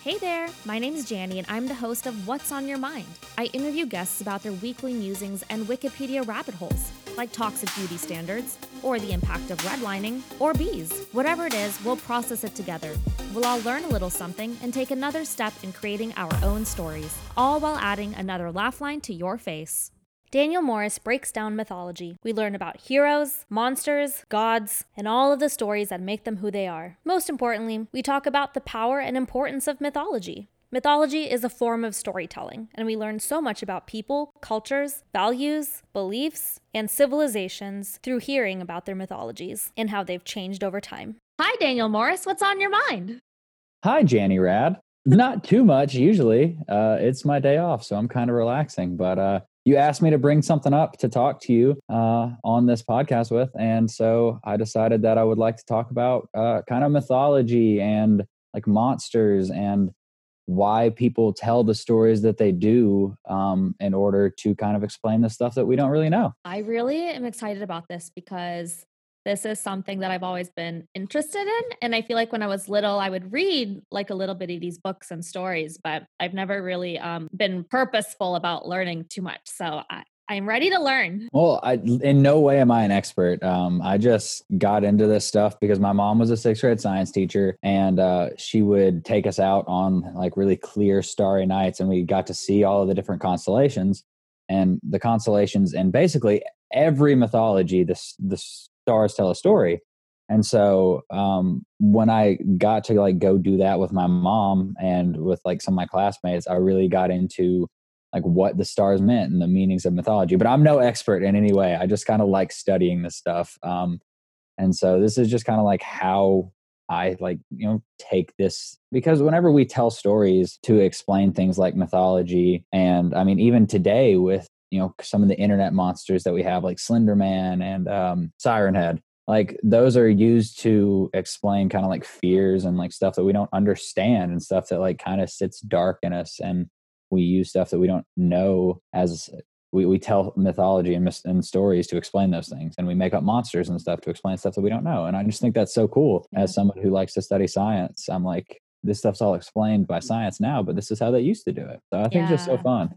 Hey there, my name is Jani, and I'm the host of What's on Your Mind. I interview guests about their weekly musings and Wikipedia rabbit holes, like toxic beauty standards, or the impact of redlining, or bees. Whatever it is, we'll process it together. We'll all learn a little something and take another step in creating our own stories, all while adding another laugh line to your face. Daniel Morris breaks down mythology. We learn about heroes, monsters, gods, and all of the stories that make them who they are. Most importantly, we talk about the power and importance of mythology. Mythology is a form of storytelling, and we learn so much about people, cultures, values, beliefs, and civilizations through hearing about their mythologies and how they've changed over time. Hi, Daniel Morris. What's on your mind? Hi, Jani Rad. Not too much usually. Uh, it's my day off, so I'm kind of relaxing. But uh, you asked me to bring something up to talk to you uh, on this podcast with. And so I decided that I would like to talk about uh, kind of mythology and like monsters and why people tell the stories that they do um, in order to kind of explain the stuff that we don't really know. I really am excited about this because this is something that I've always been interested in. And I feel like when I was little, I would read like a little bit of these books and stories, but I've never really um, been purposeful about learning too much. So I, I'm ready to learn. Well, I, in no way am I an expert. Um, I just got into this stuff because my mom was a sixth grade science teacher, and uh, she would take us out on like really clear, starry nights, and we got to see all of the different constellations and the constellations, and basically every mythology. This this stars tell a story. And so um, when I got to like go do that with my mom and with like some of my classmates, I really got into like what the stars meant and the meanings of mythology. But I'm no expert in any way. I just kind of like studying this stuff. Um, and so this is just kind of like how I like, you know, take this because whenever we tell stories to explain things like mythology, and I mean, even today with you know some of the internet monsters that we have like slenderman and um, siren head like those are used to explain kind of like fears and like stuff that we don't understand and stuff that like kind of sits dark in us and we use stuff that we don't know as we, we tell mythology and, mis- and stories to explain those things and we make up monsters and stuff to explain stuff that we don't know and i just think that's so cool. As someone who likes to study science i'm like this stuff's all explained by science now but this is how they used to do it. So i think yeah. it's just so fun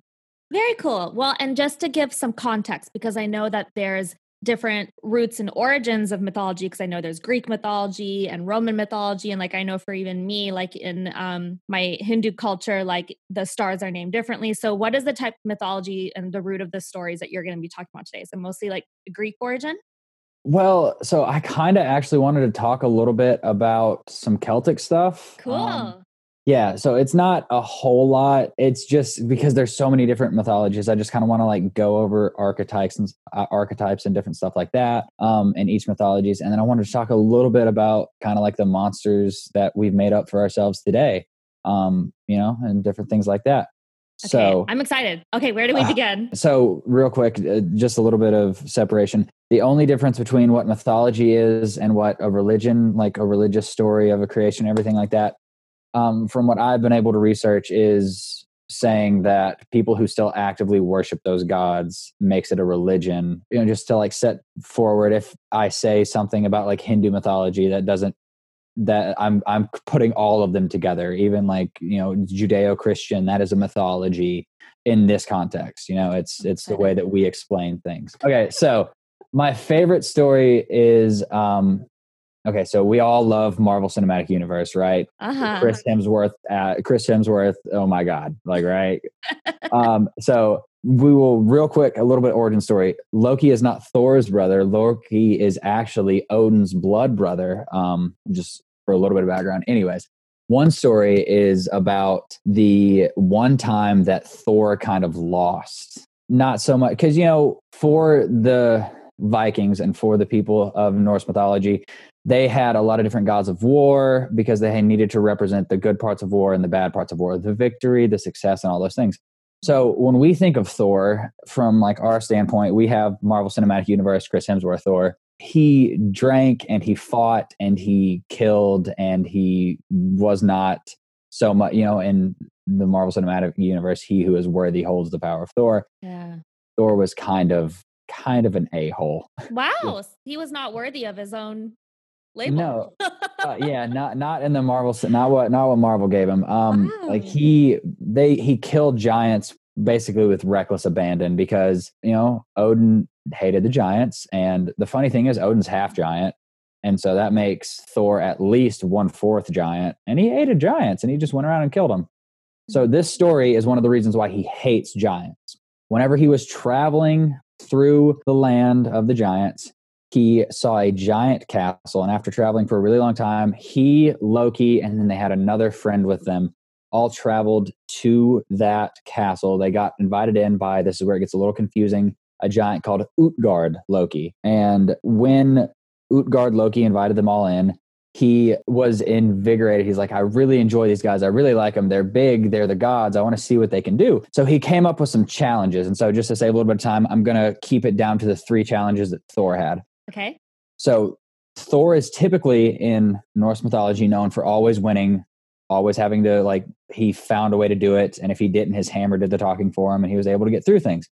very cool. Well, and just to give some context, because I know that there's different roots and origins of mythology because i know there's greek mythology and roman mythology and like i know for even me like in um, my hindu culture like the stars are named differently. So what is the type of mythology and the root of the stories that you're going to be talking about today? So mostly like greek origin? Well so i kind of actually wanted to talk a little bit about some celtic stuff cool. um, yeah, so it's not a whole lot. It's just because there's so many different mythologies. I just kind of want to like go over archetypes and uh, archetypes and different stuff like that um, in each mythologies, and then I wanted to talk a little bit about kind of like the monsters that we've made up for ourselves today, um, you know, and different things like that. Okay, so I'm excited. Okay, where do we uh, begin? Uh, so, real quick, uh, just a little bit of separation. The only difference between what mythology is and what a religion, like a religious story of a creation, everything like that, um, from what I've been able to research, is saying that people who still actively worship those gods makes it a religion. You know, just to like set forward, if I say something about like Hindu mythology that doesn't that I'm I'm putting all of them together, even like you know Judeo Christian, that is a mythology in this context. You know, it's it's the way that we explain things. Okay, so my favorite story is um Okay, so we all love Marvel Cinematic Universe, right? Uh-huh. Chris Hemsworth, uh, Chris Hemsworth. Oh my God, like right. um, so we will real quick a little bit origin story. Loki is not Thor's brother. Loki is actually Odin's blood brother. Um, just for a little bit of background, anyways. One story is about the one time that Thor kind of lost. Not so much because you know for the Vikings and for the people of Norse mythology, they had a lot of different gods of war because they needed to represent the good parts of war and the bad parts of war, the victory, the success, and all those things. So when we think of Thor from like our standpoint, we have Marvel Cinematic Universe, Chris Hemsworth Thor. He drank and he fought and he killed and he was not so much, you know, in the Marvel Cinematic Universe, he who is worthy holds the power of Thor. Yeah. Thor was kind of kind of an a-hole. Wow. he was not worthy of his own label. No, uh, yeah, not not in the Marvel, not what not what Marvel gave him. Um, wow. like he they he killed giants basically with reckless abandon because you know Odin hated the giants, and the funny thing is Odin's half giant, and so that makes Thor at least one fourth giant, and he hated giants, and he just went around and killed them. So this story is one of the reasons why he hates giants. Whenever he was traveling through the land of the giants, he saw a giant castle. And after traveling for a really long time, he, Loki, and then they had another friend with them all traveled to that castle. They got invited in by this is where it gets a little confusing a giant called Utgard Loki. And when Utgard Loki invited them all in, he was invigorated. He's like, I really enjoy these guys. I really like them. They're big. They're the gods. I want to see what they can do. So he came up with some challenges. And so, just to save a little bit of time, I'm going to keep it down to the three challenges that Thor had. Okay. So, Thor is typically in Norse mythology known for always winning, always having to, like, he found a way to do it. And if he didn't, his hammer did the talking for him and he was able to get through things.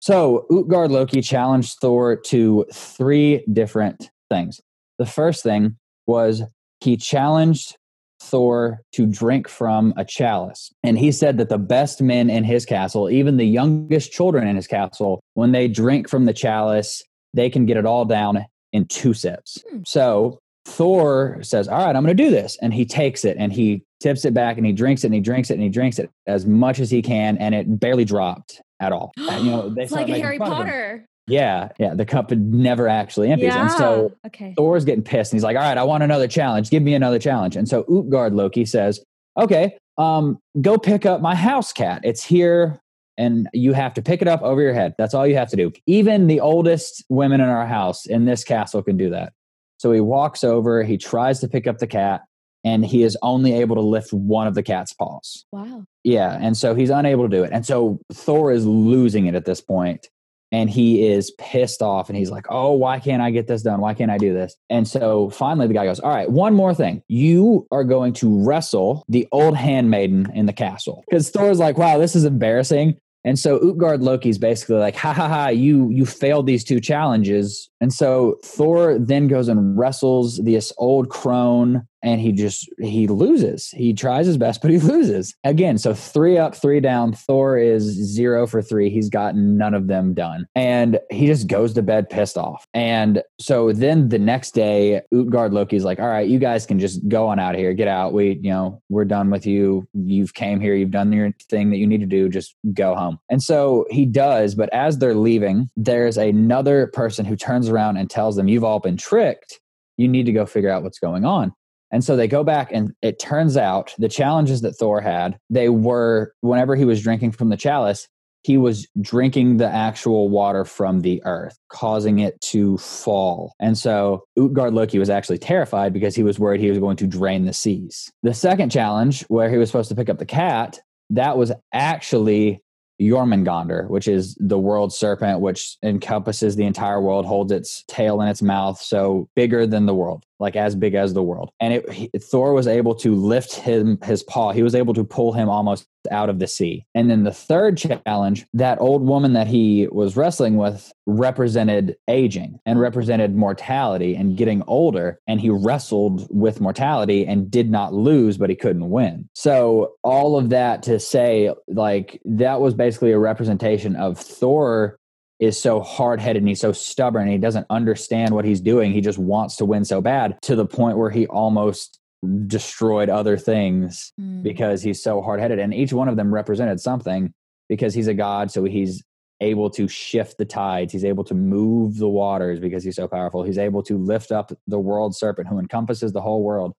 So, Utgard Loki challenged Thor to three different things. The first thing was he challenged Thor to drink from a chalice. And he said that the best men in his castle, even the youngest children in his castle, when they drink from the chalice, they can get it all down in two sips. Hmm. So Thor says, All right, I'm going to do this. And he takes it and he tips it back and he drinks it and he drinks it and he drinks it as much as he can. And it barely dropped at all. you know, they it's like Harry Potter. Yeah, yeah. The cup had never actually empties. Yeah. And so okay. Thor's getting pissed and he's like, All right, I want another challenge. Give me another challenge. And so Utgard Loki says, Okay, um, go pick up my house cat. It's here and you have to pick it up over your head. That's all you have to do. Even the oldest women in our house in this castle can do that. So he walks over, he tries to pick up the cat, and he is only able to lift one of the cat's paws. Wow. Yeah. And so he's unable to do it. And so Thor is losing it at this point and he is pissed off and he's like, Oh, why can't I get this done? Why can't I do this? And so finally the guy goes, All right, one more thing. You are going to wrestle the old handmaiden in the castle. Because Thor's like, Wow, this is embarrassing. And so Utgard Loki's basically like, ha ha ha, you you failed these two challenges. And so Thor then goes and wrestles this old crone and he just he loses. He tries his best, but he loses. Again, so three up, three down. Thor is zero for three. He's gotten none of them done. And he just goes to bed pissed off. And so then the next day, Utgard Loki's like, all right, you guys can just go on out of here. Get out. We, you know, we're done with you. You've came here, you've done your thing that you need to do. Just go home. And so he does, but as they're leaving, there's another person who turns around and tells them, You've all been tricked. You need to go figure out what's going on. And so they go back, and it turns out the challenges that Thor had, they were whenever he was drinking from the chalice, he was drinking the actual water from the earth, causing it to fall. And so Utgard Loki was actually terrified because he was worried he was going to drain the seas. The second challenge, where he was supposed to pick up the cat, that was actually Jormungandr, which is the world serpent, which encompasses the entire world, holds its tail in its mouth, so bigger than the world like as big as the world. And it, he, Thor was able to lift him his paw. He was able to pull him almost out of the sea. And then the third challenge, that old woman that he was wrestling with represented aging and represented mortality and getting older. And he wrestled with mortality and did not lose, but he couldn't win. So all of that to say, like that was basically a representation of Thor is so hard headed and he's so stubborn and he doesn't understand what he's doing. He just wants to win so bad to the point where he almost destroyed other things mm. because he's so hard headed. And each one of them represented something because he's a god. So he's able to shift the tides. He's able to move the waters because he's so powerful. He's able to lift up the world serpent who encompasses the whole world.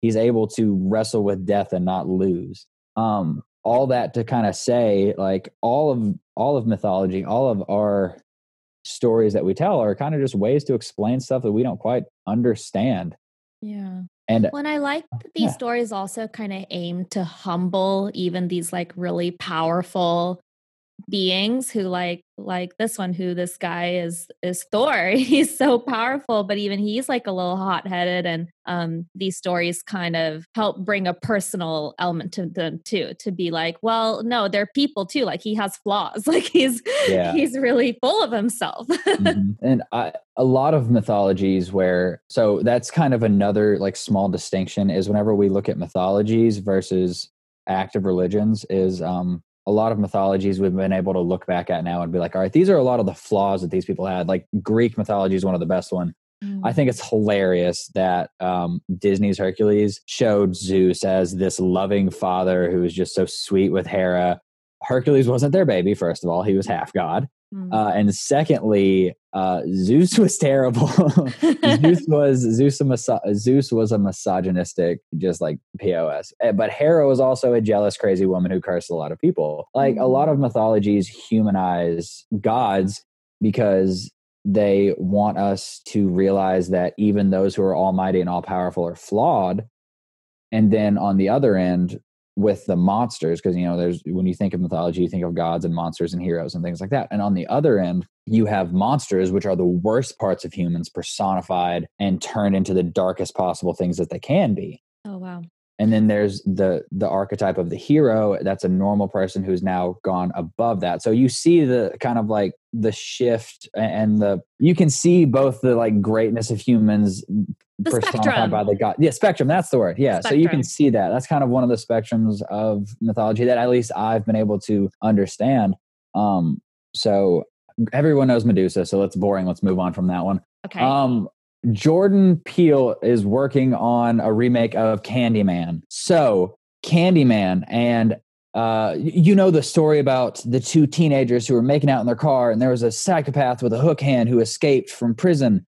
He's able to wrestle with death and not lose. Um, all that to kind of say like all of all of mythology all of our stories that we tell are kind of just ways to explain stuff that we don't quite understand yeah and when i like these yeah. stories also kind of aim to humble even these like really powerful beings who like like this one who this guy is is Thor. He's so powerful, but even he's like a little hot-headed and um these stories kind of help bring a personal element to them too to be like, well, no, they're people too. Like he has flaws. Like he's yeah. he's really full of himself. mm-hmm. And I a lot of mythologies where so that's kind of another like small distinction is whenever we look at mythologies versus active religions is um a lot of mythologies we've been able to look back at now and be like, all right, these are a lot of the flaws that these people had. Like Greek mythology is one of the best one. Mm. I think it's hilarious that um, Disney's Hercules showed Zeus as this loving father who was just so sweet with Hera. Hercules wasn't their baby, first of all. He was half god. Mm. Uh, and secondly, uh, Zeus was terrible. Zeus was Zeus a miso- Zeus was a misogynistic, just like pos. Eh, but Hera was also a jealous, crazy woman who cursed a lot of people. Like mm. a lot of mm. mythologies humanize gods because they want us to realize that even those who are almighty and all powerful are flawed. And then on the other end, with the monsters because you know there's when you think of mythology you think of gods and monsters and heroes and things like that. And on the other end you have monsters which are the worst parts of humans personified and turned into the darkest possible things that they can be. Oh wow and then there's the the archetype of the hero. That's a normal person who's now gone above that. So you see the kind of like the shift and the you can see both the like greatness of humans the personified spectrum. by the god yeah spectrum that's the word yeah. Spectrum. so you can see that. That's kind of one of the spectrums of mythology that at least i've been able to understand. Um so everyone knows medusa so it's boring let's move on from that one. Okay. Um Jordan Peele is working on a remake of Candyman. So, Candyman, and uh, you know the story about the two teenagers who were making out in their car, and there was a psychopath with a hook hand who escaped from prison,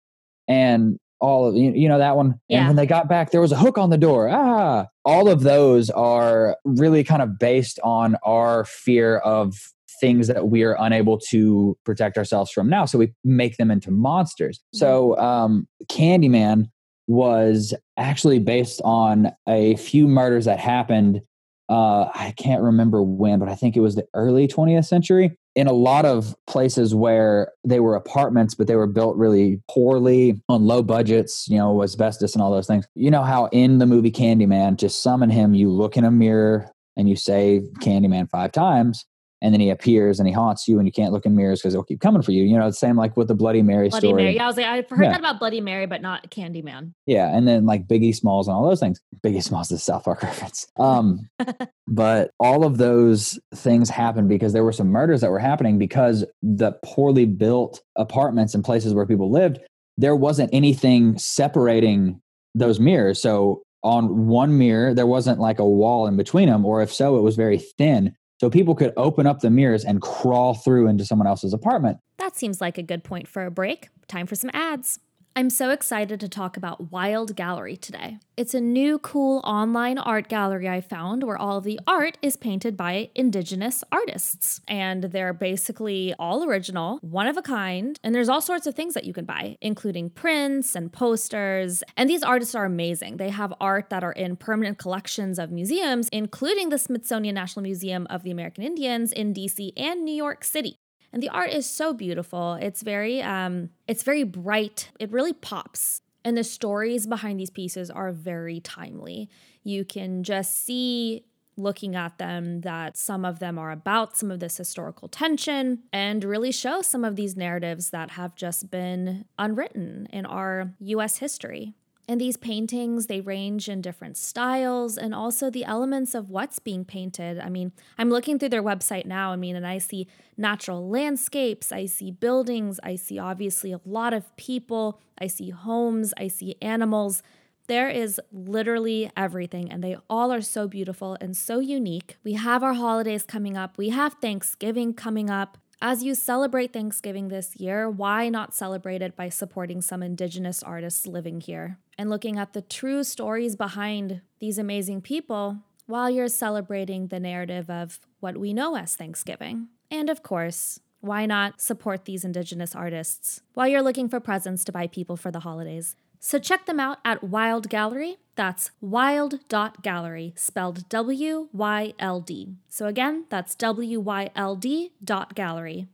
and all of you, you know that one. Yeah. And when they got back, there was a hook on the door. Ah, all of those are really kind of based on our fear of things that we are unable to protect ourselves from now. So we make them into monsters. Mm-hmm. So um, Candyman was actually based on a few murders that happened. Uh, I can't remember when, but I think it was the early 20th century. In a lot of places where they were apartments, but they were built really poorly on low budgets, you know, asbestos and all those things. You know how in the movie Candyman, to summon him, you look in a mirror and you say Candyman five times and then he appears and he haunts you and you can't look in mirrors because he'll keep coming for you. You know, the same like with the Bloody Mary Bloody story. Mary. Yeah, I was like, I've heard yeah. that about Bloody Mary, but not Candyman. Yeah, and then like Biggie Smalls and all those things. Biggie Smalls is South Park reference. Um, but all of those things happened because there were some murders that were happening because the poorly built apartments and places where people lived, there wasn't anything separating those mirrors. So on one mirror, there wasn't like a wall in between them, or if so, it was very thin. So people could open up the mirrors and crawl through into someone else's apartment. That seems like a good point for a break. Time for some ads. I'm so excited to talk about Wild Gallery today. It's a new, cool online art gallery I found where all of the art is painted by Indigenous artists. And they're basically all original, one of a kind, and there's all sorts of things that you can buy, including prints and posters. And these artists are amazing. They have art that are in permanent collections of museums, including the Smithsonian National Museum of the American Indians in DC and New York City and the art is so beautiful. It's very um it's very bright. It really pops. And the stories behind these pieces are very timely. You can just see looking at them that some of them are about some of this historical tension and really show some of these narratives that have just been unwritten in our US history. And these paintings, they range in different styles and also the elements of what's being painted. I mean, I'm looking through their website now, I mean, and I see natural landscapes, I see buildings, I see obviously a lot of people, I see homes, I see animals. There is literally everything, and they all are so beautiful and so unique. We have our holidays coming up, we have Thanksgiving coming up. As you celebrate Thanksgiving this year, why not celebrate it by supporting some Indigenous artists living here and looking at the true stories behind these amazing people while you're celebrating the narrative of what we know as Thanksgiving? And of course, why not support these Indigenous artists while you're looking for presents to buy people for the holidays? So check them out at Wild Gallery That's wyld.gallery, spelled W Y L D. So again, that's W Y L D dot gallery.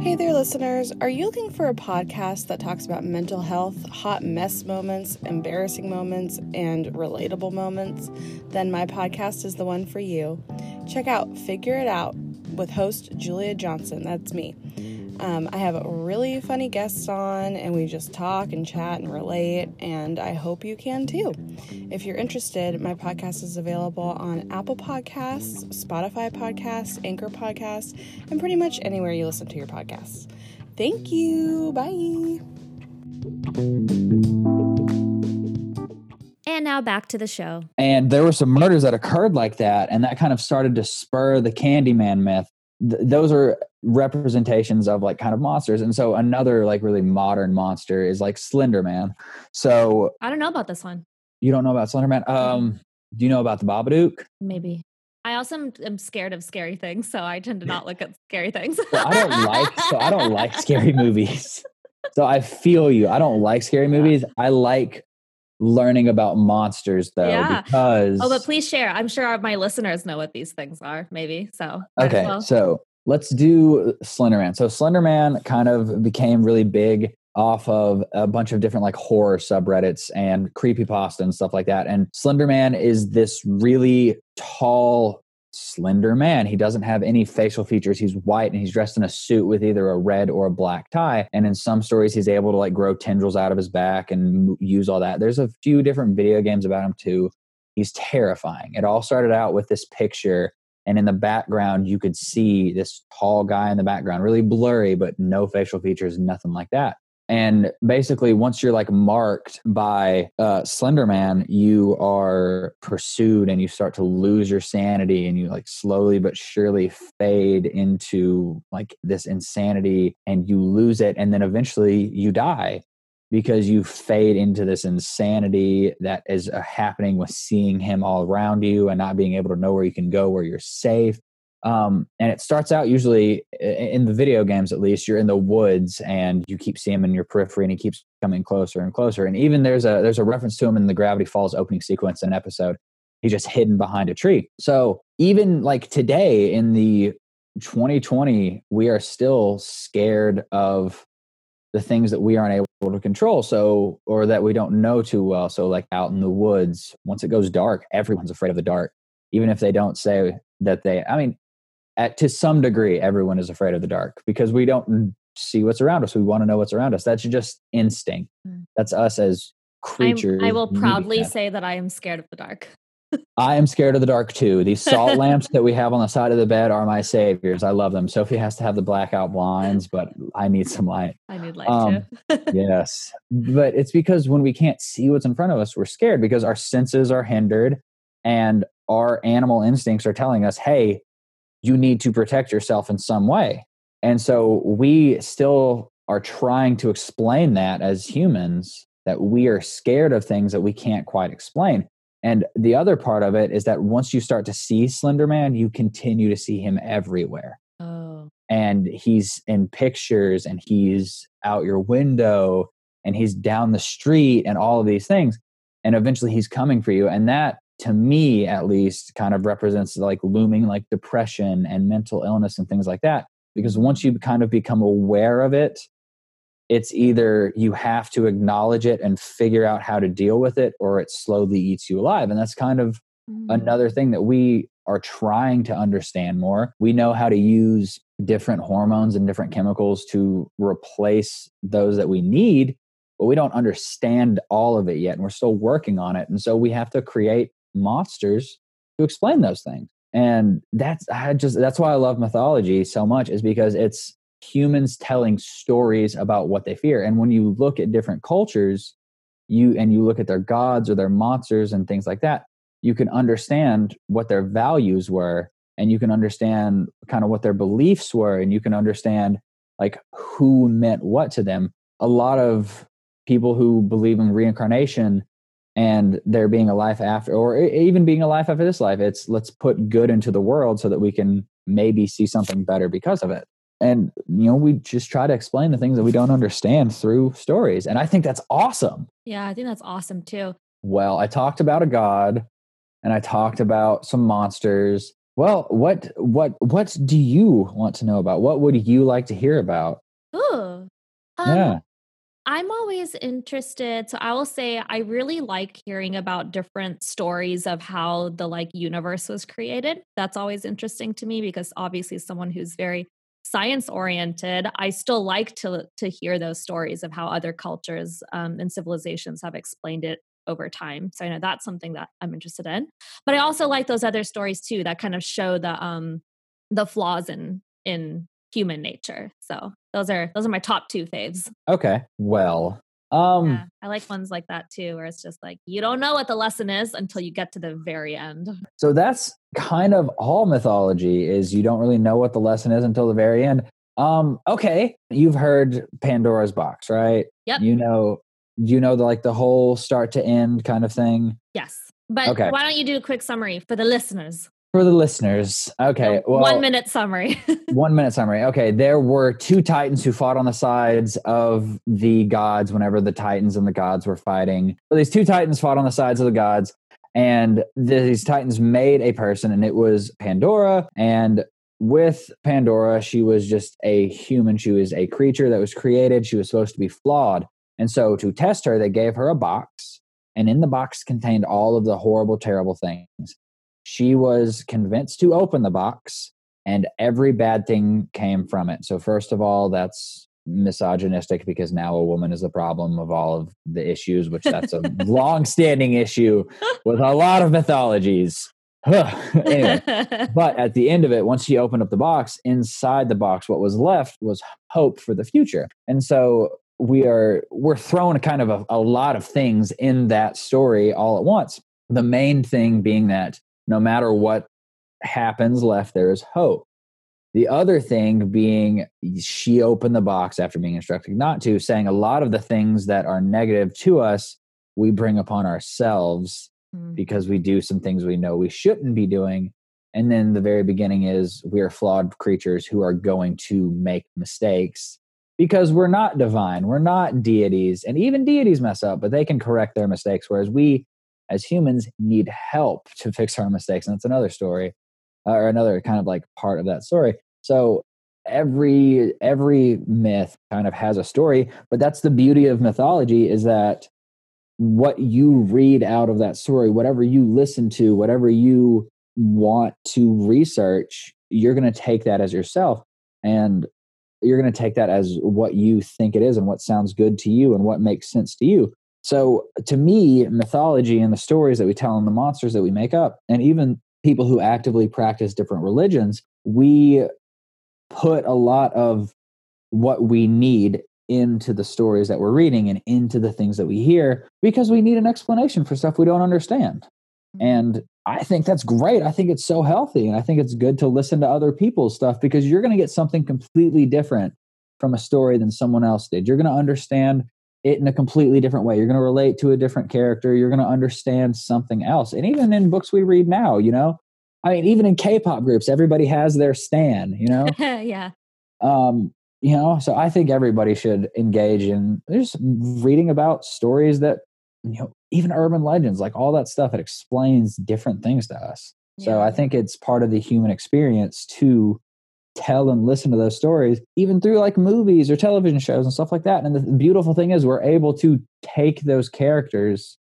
Hey there, listeners. Are you looking for a podcast that talks about mental health, hot mess moments, embarrassing moments, and relatable moments? Then my podcast is the one for you. Check out Figure It Out with host Julia Johnson. That's me. Um, I have really funny guests on, and we just talk and chat and relate, and I hope you can too. If you're interested, my podcast is available on Apple Podcasts, Spotify Podcasts, Anchor Podcasts, and pretty much anywhere you listen to your podcasts. Thank you. Bye. And now back to the show. And there were some murders that occurred like that, and that kind of started to spur the Candyman myth. Th- those are representations of like kind of monsters. And so another like really modern monster is like Slender Man. So I don't know about this one. you don't know about Slender Man? Um, do you know about the Babadook? Maybe. I also am, scared of scary things, so I tend to not look at scary things. So I don't like so I don't like scary movies. So I feel you. I don't like scary movies. I like learning about monsters though Yeah. because Oh, but please share. I'm sure my listeners know what these things are, maybe. So, Okay, well. so let's do uh, Slenderman. So Slenderman kind of became really big off of a bunch of different like horror subreddits and creepypasta and stuff like that. And Slenderman is this really tall, slender man. He doesn't have any facial features. He's white and he's dressed in a suit with either a red or a black tie. And in some stories, he's able to like grow tendrils out of his back and use all that. There's a few different video games about him too. He's terrifying. It all started out with this picture and in the background you could see this tall guy in the background really blurry but no facial features nothing like that. And basically once you're like marked by uh slenderman you are pursued and you start to lose your sanity and you like slowly but surely fade into like this insanity and you lose it and then eventually you die because you fade into this insanity that is uh, happening with seeing him all around you and not being able to know where you can go, where you're safe. Um, and it starts out usually in the video games, at least you're in the woods and you keep seeing him in your periphery and he keeps coming closer and closer. And even there's a, there's a reference to him in the Gravity Falls opening sequence in an episode. He's just hidden behind a tree. So even like today in the 2020, we are still scared of the things that we aren't able to control so or that we don't know too well so like out in the woods once it goes dark everyone's afraid of the dark even if they don't say that they i mean at to some degree everyone is afraid of the dark because we don't see what's around us we want to know what's around us that's just instinct Mm. that's us as I'm- creatures I will proudly that. say that I am scared of the dark. I am scared of the dark too. These salt lamps that we have on the side of the bed are my saviors. I love them. Sophie has to have the blackout blinds, but I need some light. I need light Um, too. yes. But it's because when we can't see what's in front of us, we're scared because our senses are hindered and our animal instincts are telling us, hey, you need to protect yourself in some way. And so we still are trying to explain that as humans that we are scared of things that we can't quite explain. And the other part of it is that once you start to see Slender Man, you continue to see him everywhere. Oh, and he's in pictures and he's out your window and he's down the street and all of these things. And eventually he's coming for you. And that to me at least kind of represents like looming like depression and mental illness and things like that. Because once you kind of become aware of it it's either you have to acknowledge it and figure out how to deal with it or it slowly eats you alive and that's kind of Mm. another thing that we are trying to understand more. We know how to use different hormones and different chemicals to replace those that we need, but we don't understand all of it yet. And we're still working on it. And so we have to create monsters to explain those things. And that's I just that's why I love mythology so much, is because it's humans telling stories about what they fear. And when you look at different cultures, you and you look at their gods or their monsters and things like that, you can understand what their values were and you can understand kind of what their beliefs were and you can understand like who meant what to them a lot of people who believe in reincarnation and there being a life after or even being a life after this life it's let's put good into the world so that we can maybe see something better because of it and you know we just try to explain the things that we don't understand through stories and i think that's awesome Yeah, I think that's awesome too. well i talked about a god and i talked about some monsters well what what what do you want to know about what would you like to hear about Ooh. Um, yeah I'm always interested. So I will say I really like hearing about different stories of how the like universe was created. That's always interesting to me because obviously someone who's very science oriented, I still like to to hear those stories of how other cultures um, and civilizations have explained it over time. So I know that's something that I'm interested in. But I also like those other stories too that kind of show the um the flaws in in human nature. So those are those are my top two faves. okay well um Yeah, I like ones like that too, where it's just like you don't know what the lesson is until you get to the very end. So that's kind of all mythology is you don't really know what the lesson is until the very end. Um, okay, you've heard Pandora's box, right? Yep. You know, you know the like the whole start to end kind of thing Yes, but Okay. why don't you do a quick summary for the listeners? For the listeners. Okay, well, one minute summary. one minute summary. Okay, there were two titans who fought on the sides of the gods whenever the titans and the gods were fighting. So these two titans fought on the sides of the gods, and these titans made a person, and it was Pandora. And with Pandora, she was just a human. She was a creature that was created. She was supposed to be flawed. And so to test her, they gave her a box, and in the box contained all of the horrible, terrible things. She was convinced to open the box and every bad thing came from it. So first of all, that's misogynistic because now a woman is the problem of all of the issues, which that's a long-standing issue with a lot of mythologies. anyway, but at the end of it, once she opened up the box, inside the box, what was left was hope for the future. And so we are we're thrown kind of a, a lot of things in that story all at once. The main thing being that no matter what happens left there is hope. The other thing being she opened the box after being instructed not to, saying a lot of the things that are negative to us, we bring upon ourselves Mm. because we do some things we know we shouldn't be doing. And then the very beginning is we are flawed creatures who are going to make mistakes because we're not divine, we're not deities, and even deities mess up, but they can correct their mistakes, whereas we as humans need help to fix our mistakes. And that's another story uh, or another kind of like part of that story. So every every myth kind of has a story, but that's the beauty of mythology is that what you read out of that story, whatever you listen to, whatever you want to research, you're going to take that as yourself and you're going to take that as what you think it is and what sounds good to you and what makes sense to you. So, to me, mythology and the stories that we tell and the monsters that we make up, and even people who actively practice different religions, we put a lot of what we need into the stories that we're reading and into the things that we hear because we need an explanation for stuff we don't understand. Mm-hmm. And I think that's great. I think it's so healthy. And I think it's good to listen to other people's stuff because you're going to get something completely different from a story than someone else did. You're going to understand it in a completely different way. You're going to relate to a different character. You're going to understand something else. And even in books we read now, you know, I mean, even in K-pop groups, everybody has their stan, you know? yeah. um you know so i think everybody should engage in just reading about stories that you know even urban legends like all that stuff it explains different things to us so i think it's part of the human experience to tell and listen to those stories even through like movies or television shows and stuff like that. And the beautiful thing is we're able to take those characters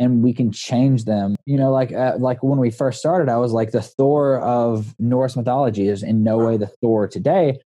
and we can change them. You know like uh, like when we first started i was like the thor of norse mythology is in no way the thor today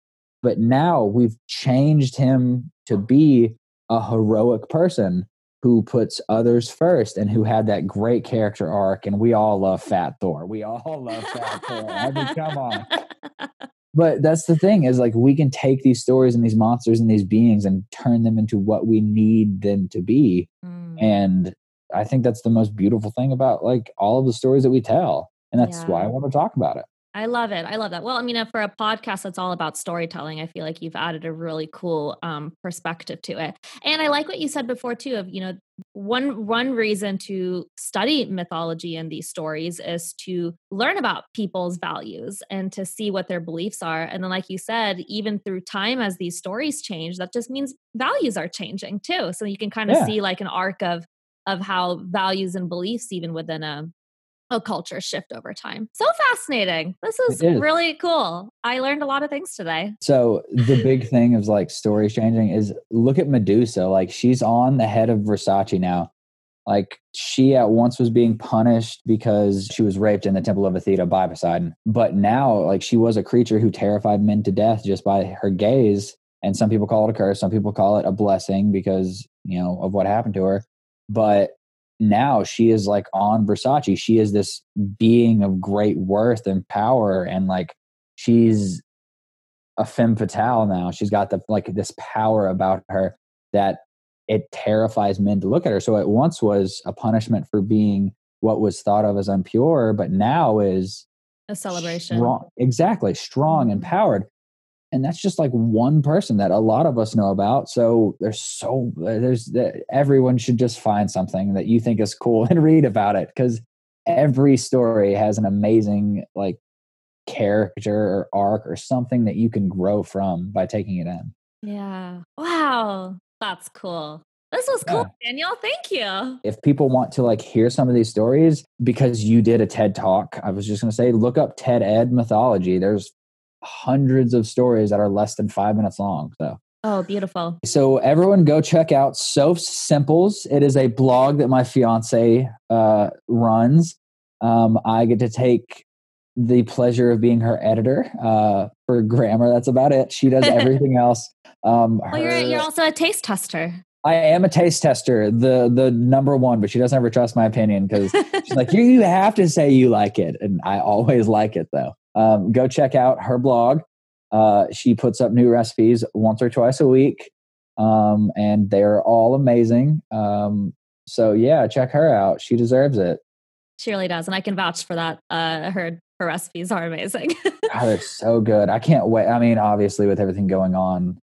but now we've changed him to be a heroic person who puts others first and who had that great character arc and we all love fat thor. We all love fat thor. I mean come on but that's the thing is like we can take these stories and these monsters and these beings and turn them into what we need them to be. Mm. and i think that's the most beautiful thing about like all of the stories that we tell. And that's why i want to talk about it I love it. I love that. Well, I mean, uh, for a podcast that's all about storytelling, I feel like you've added a really cool um, perspective to it. And I like what you said before too. Of you know, one one reason to study mythology and these stories is to learn about people's values and to see what their beliefs are. And then, like you said, even through time as these stories change, that just means values are changing too. So you can kind of yeah. see like an arc of of how values and beliefs even within a a culture shift over time. So fascinating. This is, is, really cool. I learned a lot of things today. So the big thing of like stories changing is look at Medusa. Like she's on the head of Versace now. Like she at once was being punished because she was raped in the temple of Athena by Poseidon. But now like she was a creature who terrified men to death just by her gaze. And some people call it a curse, some people call it a blessing because, you know, of what happened to her. But now she is like on Versace. She is this being of great worth and power, and like she's a femme fatale now. She's got the like this power about her that it terrifies men to look at her. So it once was a punishment for being what was thought of as impure, but now is a celebration. Strong, exactly, strong, and mm-hmm. powered and that's just like one person that a lot of us know about so there's so there's everyone should just find something that you think is cool and read about it because every story has an amazing like character or arc or something that you can grow from by taking it in yeah wow that's cool this was cool, yeah. Daniel. Thank you. If people want to like hear some of these stories because you did a TED talk, I was just going to say look up TED Ed mythology. There's hundreds of stories that are less than five minutes long. So. Oh, beautiful. So everyone go check out Soph's Simples. It is a blog that my fiance uh, runs. Um, I get to take the pleasure of being her editor uh, for grammar. That's about it. She does everything else. Um, well, you're, you're also a taste tester. I am a taste tester, the the number one, but she doesn't ever trust my opinion because she's like, you, you have to say you like it, and I always like it though um, go check out her blog. Uh, she puts up new recipes once or twice a week, um, and they're all amazing. Um, so yeah, check her out. She deserves it. She really does, and I can vouch for that. Uh, her her recipes are amazing. oh, they're so good. I can't wait. I mean, obviously, with everything going on,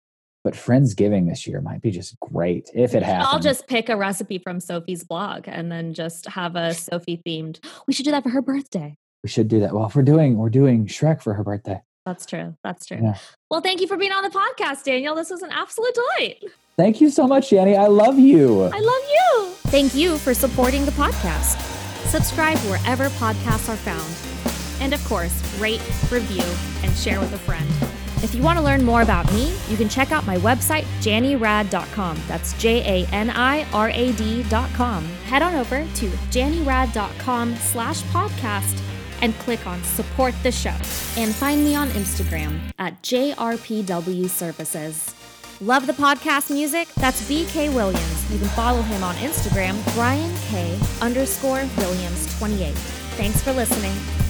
but Friendsgiving this year might be just great if it happens. I'll just pick a recipe from Sophie's blog and then just have a Sophie themed. We should do that for her birthday. We should do that. Well, if we're doing we're doing Shrek for her birthday. That's true. That's true. Yeah. Well, thank you for being on the podcast, Daniel. This was an absolute delight. Thank you so much, Jenny. I love you. I love you. Thank you for supporting the podcast. Subscribe wherever podcasts are found. And of course, rate, review, and share with a friend. If you want to learn more about me, you can check out my website, janirad.com. That's J A N I R A D.com. Head on over to janirad.com slash podcast and click on Support the Show. And find me on Instagram at JRPW Services. Love the podcast music? That's BK Williams. You can follow him on Instagram, Brian K underscore Williams 28. Thanks for listening.